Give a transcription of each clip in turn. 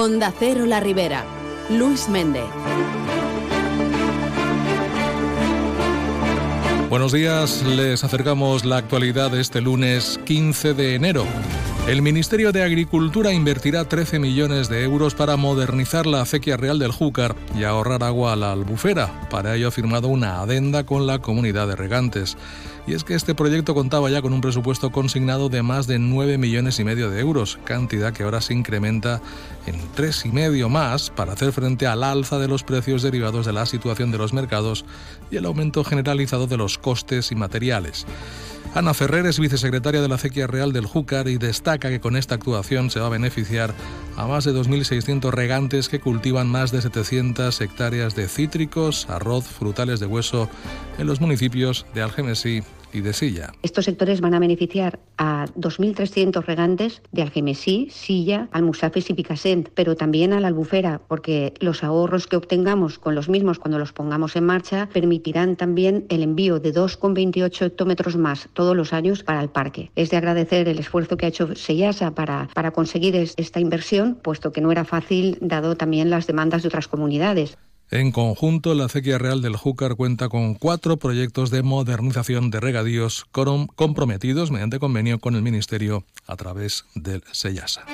Onda Cero La Ribera. Luis Méndez. Buenos días, les acercamos la actualidad de este lunes 15 de enero. El Ministerio de Agricultura invertirá 13 millones de euros para modernizar la acequia real del Júcar y ahorrar agua a la albufera. Para ello ha firmado una adenda con la comunidad de regantes. Y es que este proyecto contaba ya con un presupuesto consignado de más de 9 millones y medio de euros, cantidad que ahora se incrementa en tres y medio más para hacer frente al alza de los precios derivados de la situación de los mercados y el aumento generalizado de los costes y materiales. Ana Ferrer es vicesecretaria de la Acequia Real del Júcar y destaca que con esta actuación se va a beneficiar a más de 2.600 regantes que cultivan más de 700 hectáreas de cítricos, arroz, frutales de hueso en los municipios de Algemesí y de Silla. Estos sectores van a beneficiar a 2.300 regantes de Algemesí, Silla, Almusafes y Picassent, pero también a la Albufera, porque los ahorros que obtengamos con los mismos cuando los pongamos en marcha permitirán también el envío de 2,28 hectómetros más todos los años para el parque. Es de agradecer el esfuerzo que ha hecho Sellasa para, para conseguir esta inversión, puesto que no era fácil dado también las demandas de otras comunidades. En conjunto, la acequia real del Júcar cuenta con cuatro proyectos de modernización de regadíos comprometidos mediante convenio con el Ministerio a través del SEYASA.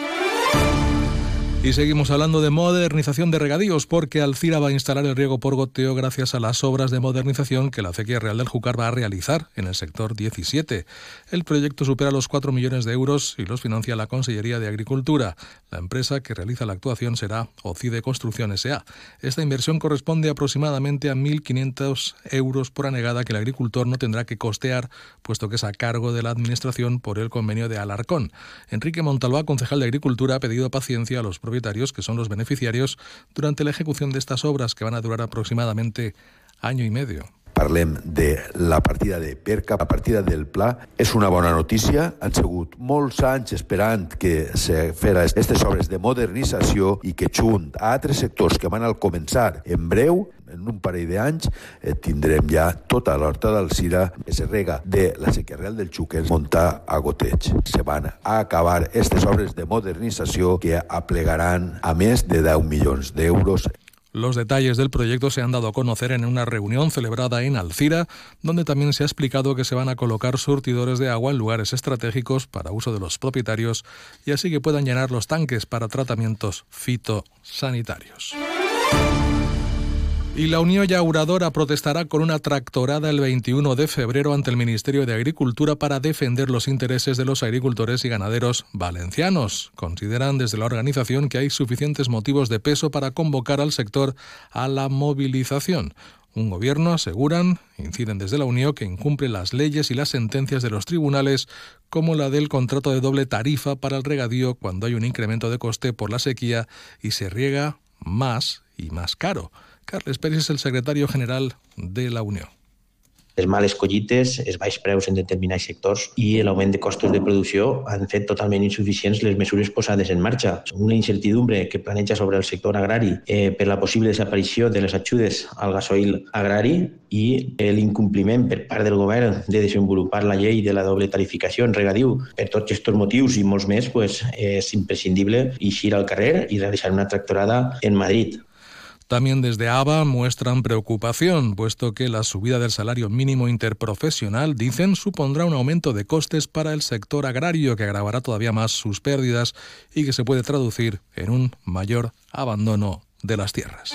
Y seguimos hablando de modernización de regadíos porque Alcira va a instalar el riego por goteo gracias a las obras de modernización que la acequia real del Júcar va a realizar en el sector 17. El proyecto supera los 4 millones de euros y los financia la Consellería de Agricultura. La empresa que realiza la actuación será OCIDE Construcción S.A. Esta inversión corresponde aproximadamente a 1.500 euros por anegada que el agricultor no tendrá que costear, puesto que es a cargo de la Administración por el convenio de Alarcón. Enrique Montalbá, concejal de Agricultura, ha pedido paciencia a los que son los beneficiarios, durante la ejecución de estas obras que van a durar aproximadamente año y medio. parlem de la partida de Perca, la partida del Pla. És una bona notícia. Han sigut molts anys esperant que se fera aquestes obres de modernització i que junt a altres sectors que van al començar en breu en un parell d'anys eh, tindrem ja tota l'horta del Cira que se rega de la sequia real del Xúquer muntar a goteig. Se van a acabar aquestes obres de modernització que aplegaran a més de 10 milions d'euros Los detalles del proyecto se han dado a conocer en una reunión celebrada en Alcira, donde también se ha explicado que se van a colocar surtidores de agua en lugares estratégicos para uso de los propietarios y así que puedan llenar los tanques para tratamientos fitosanitarios. Y la Unión Yauradora protestará con una tractorada el 21 de febrero ante el Ministerio de Agricultura para defender los intereses de los agricultores y ganaderos valencianos. Consideran desde la organización que hay suficientes motivos de peso para convocar al sector a la movilización. Un gobierno, aseguran, inciden desde la Unión, que incumple las leyes y las sentencias de los tribunales, como la del contrato de doble tarifa para el regadío cuando hay un incremento de coste por la sequía y se riega más y más caro. Carles Pérez és el secretari general de la Unió les males collites, els baix preus en determinats sectors i l'augment de costos de producció han fet totalment insuficients les mesures posades en marxa. Una incertidumbre que planeja sobre el sector agrari eh, per la possible desaparició de les ajudes al gasoil agrari i eh, l'incompliment per part del govern de desenvolupar la llei de la doble tarificació en regadiu. Per tots aquests motius i molts més, pues, és imprescindible eixir al carrer i realitzar una tractorada en Madrid. También desde ABA muestran preocupación, puesto que la subida del salario mínimo interprofesional, dicen, supondrá un aumento de costes para el sector agrario que agravará todavía más sus pérdidas y que se puede traducir en un mayor abandono de las tierras.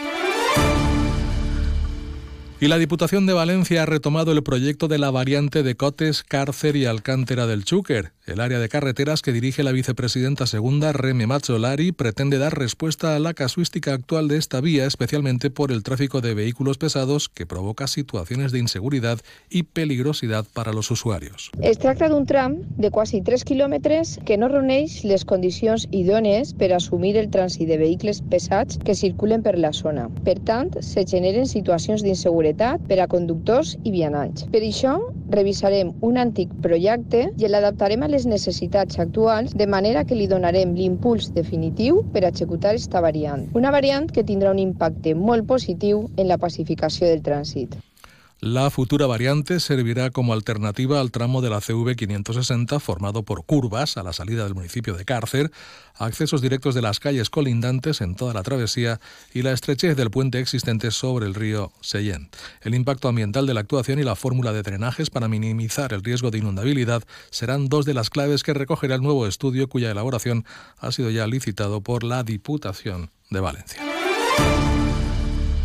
Y la Diputación de Valencia ha retomado el proyecto de la variante de Cotes, Cárcer y Alcántara del Chúquer. El área de carreteras que dirige la vicepresidenta segunda, Reme Macholari, pretende dar respuesta a la casuística actual de esta vía, especialmente por el tráfico de vehículos pesados que provoca situaciones de inseguridad y peligrosidad para los usuarios. Es tracta d'un tram de quasi 3 quilòmetres que no reuneix les condicions idònies per assumir el trànsit de vehicles pesats que circulen per la zona. Per tant, se generen situacions d'inseguretat seguretat per a conductors i vianants. Per això, revisarem un antic projecte i l'adaptarem a les necessitats actuals de manera que li donarem l'impuls definitiu per executar esta variant. Una variant que tindrà un impacte molt positiu en la pacificació del trànsit. La futura variante servirá como alternativa al tramo de la CV 560 formado por curvas a la salida del municipio de Cárcer, accesos directos de las calles colindantes en toda la travesía y la estrechez del puente existente sobre el río Seyent. El impacto ambiental de la actuación y la fórmula de drenajes para minimizar el riesgo de inundabilidad serán dos de las claves que recogerá el nuevo estudio cuya elaboración ha sido ya licitado por la Diputación de Valencia.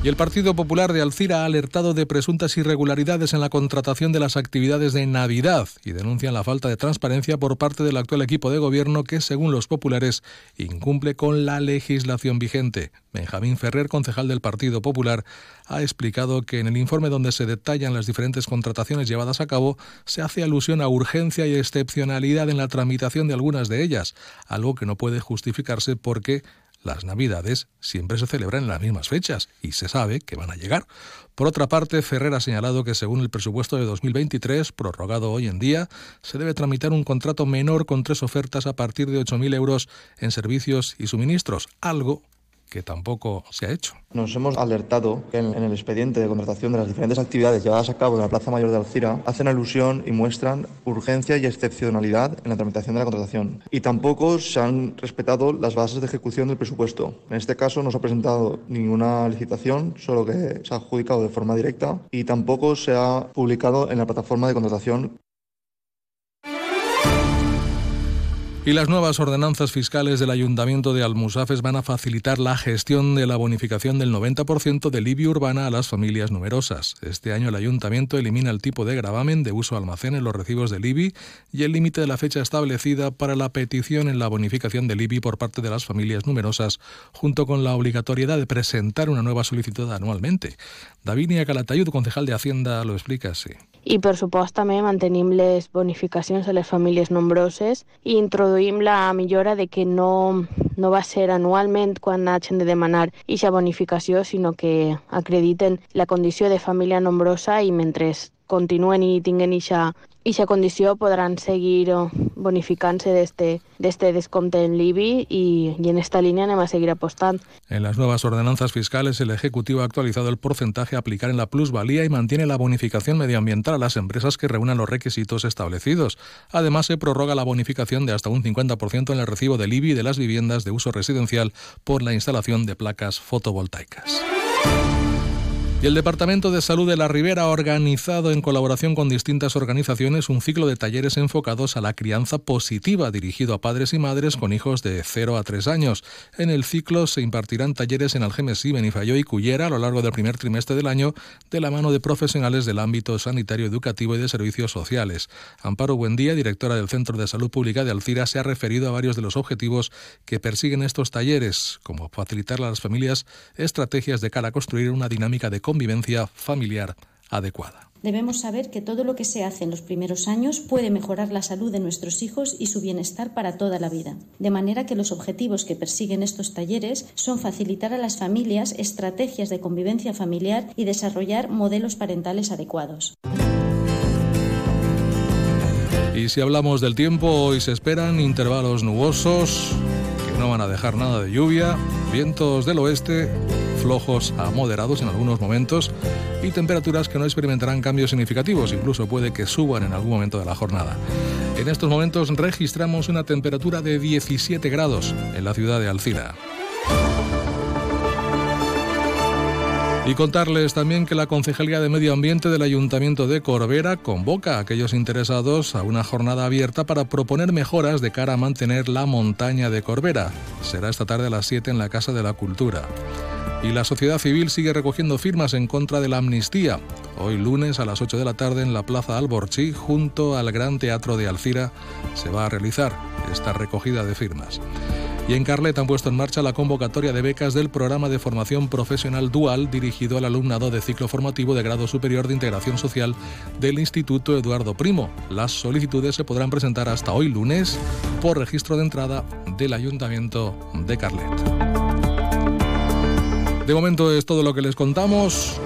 Y el Partido Popular de Alcira ha alertado de presuntas irregularidades en la contratación de las actividades de Navidad y denuncian la falta de transparencia por parte del actual equipo de gobierno que, según los populares, incumple con la legislación vigente. Benjamín Ferrer, concejal del Partido Popular, ha explicado que en el informe donde se detallan las diferentes contrataciones llevadas a cabo se hace alusión a urgencia y excepcionalidad en la tramitación de algunas de ellas, algo que no puede justificarse porque las Navidades siempre se celebran en las mismas fechas y se sabe que van a llegar. Por otra parte, Ferrer ha señalado que según el presupuesto de 2023, prorrogado hoy en día, se debe tramitar un contrato menor con tres ofertas a partir de 8.000 euros en servicios y suministros, algo que tampoco se ha hecho. Nos hemos alertado que en, el expediente de contratación de las diferentes actividades llevadas a cabo en la Plaza Mayor de Alcira hacen alusión y muestran urgencia y excepcionalidad en la tramitación de la contratación. Y tampoco se han respetado las bases de ejecución del presupuesto. En este caso no se ha presentado ninguna licitación, solo que se ha adjudicado de forma directa y tampoco se ha publicado en la plataforma de contratación Y las nuevas ordenanzas fiscales del Ayuntamiento de Almusafes van a facilitar la gestión de la bonificación del 90% del IBI urbana a las familias numerosas. Este año el Ayuntamiento elimina el tipo de gravamen de uso almacén en los recibos del IBI y el límite de la fecha establecida para la petición en la bonificación del IBI por parte de las familias numerosas, junto con la obligatoriedad de presentar una nueva solicitud anualmente. Davinia Calatayud, concejal de Hacienda, lo explica así. I, per supost, també mantenim les bonificacions a les famílies nombroses i introduïm la millora de que no, no va ser anualment quan hagin de demanar aquesta bonificació, sinó que acrediten la condició de família nombrosa i mentre continuen i tinguen aquesta condició podran seguir bonificant-se d'este este descompte en l'IBI y, y en esta línea anem a seguir apostando. En las nuevas ordenanzas fiscales, el Ejecutivo ha actualizado el porcentaje a aplicar en la plusvalía y mantiene la bonificación medioambiental a las empresas que reúnan los requisitos establecidos. Además, se prorroga la bonificación de hasta un 50% en el recibo del IBI de las viviendas de uso residencial por la instalación de placas fotovoltaicas. Y el Departamento de Salud de la Ribera ha organizado en colaboración con distintas organizaciones un ciclo de talleres enfocados a la crianza positiva dirigido a padres y madres con hijos de 0 a 3 años. En el ciclo se impartirán talleres en Algemesí, Benifayó y Cullera a lo largo del primer trimestre del año de la mano de profesionales del ámbito sanitario, educativo y de servicios sociales. Amparo Buendía, directora del Centro de Salud Pública de Alcira, se ha referido a varios de los objetivos que persiguen estos talleres, como facilitar a las familias estrategias de cara a construir una dinámica de convivencia familiar adecuada. Debemos saber que todo lo que se hace en los primeros años puede mejorar la salud de nuestros hijos y su bienestar para toda la vida. De manera que los objetivos que persiguen estos talleres son facilitar a las familias estrategias de convivencia familiar y desarrollar modelos parentales adecuados. Y si hablamos del tiempo, hoy se esperan intervalos nubosos que no van a dejar nada de lluvia, vientos del oeste flojos a moderados en algunos momentos y temperaturas que no experimentarán cambios significativos, incluso puede que suban en algún momento de la jornada. En estos momentos registramos una temperatura de 17 grados en la ciudad de Alcira. Y contarles también que la Concejalía de Medio Ambiente del Ayuntamiento de Corbera convoca a aquellos interesados a una jornada abierta para proponer mejoras de cara a mantener la montaña de Corbera. Será esta tarde a las 7 en la Casa de la Cultura. Y la sociedad civil sigue recogiendo firmas en contra de la amnistía. Hoy lunes a las 8 de la tarde en la Plaza Alborchí, junto al Gran Teatro de Alcira, se va a realizar esta recogida de firmas. Y en Carlet han puesto en marcha la convocatoria de becas del programa de formación profesional dual dirigido al alumnado de ciclo formativo de grado superior de integración social del Instituto Eduardo Primo. Las solicitudes se podrán presentar hasta hoy lunes por registro de entrada del Ayuntamiento de Carlet. De momento es todo lo que les contamos.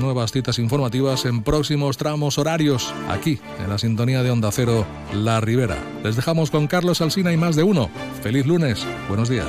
Nuevas citas informativas en próximos tramos horarios, aquí, en la sintonía de Onda Cero La Ribera. Les dejamos con Carlos Alsina y más de uno. Feliz lunes. Buenos días.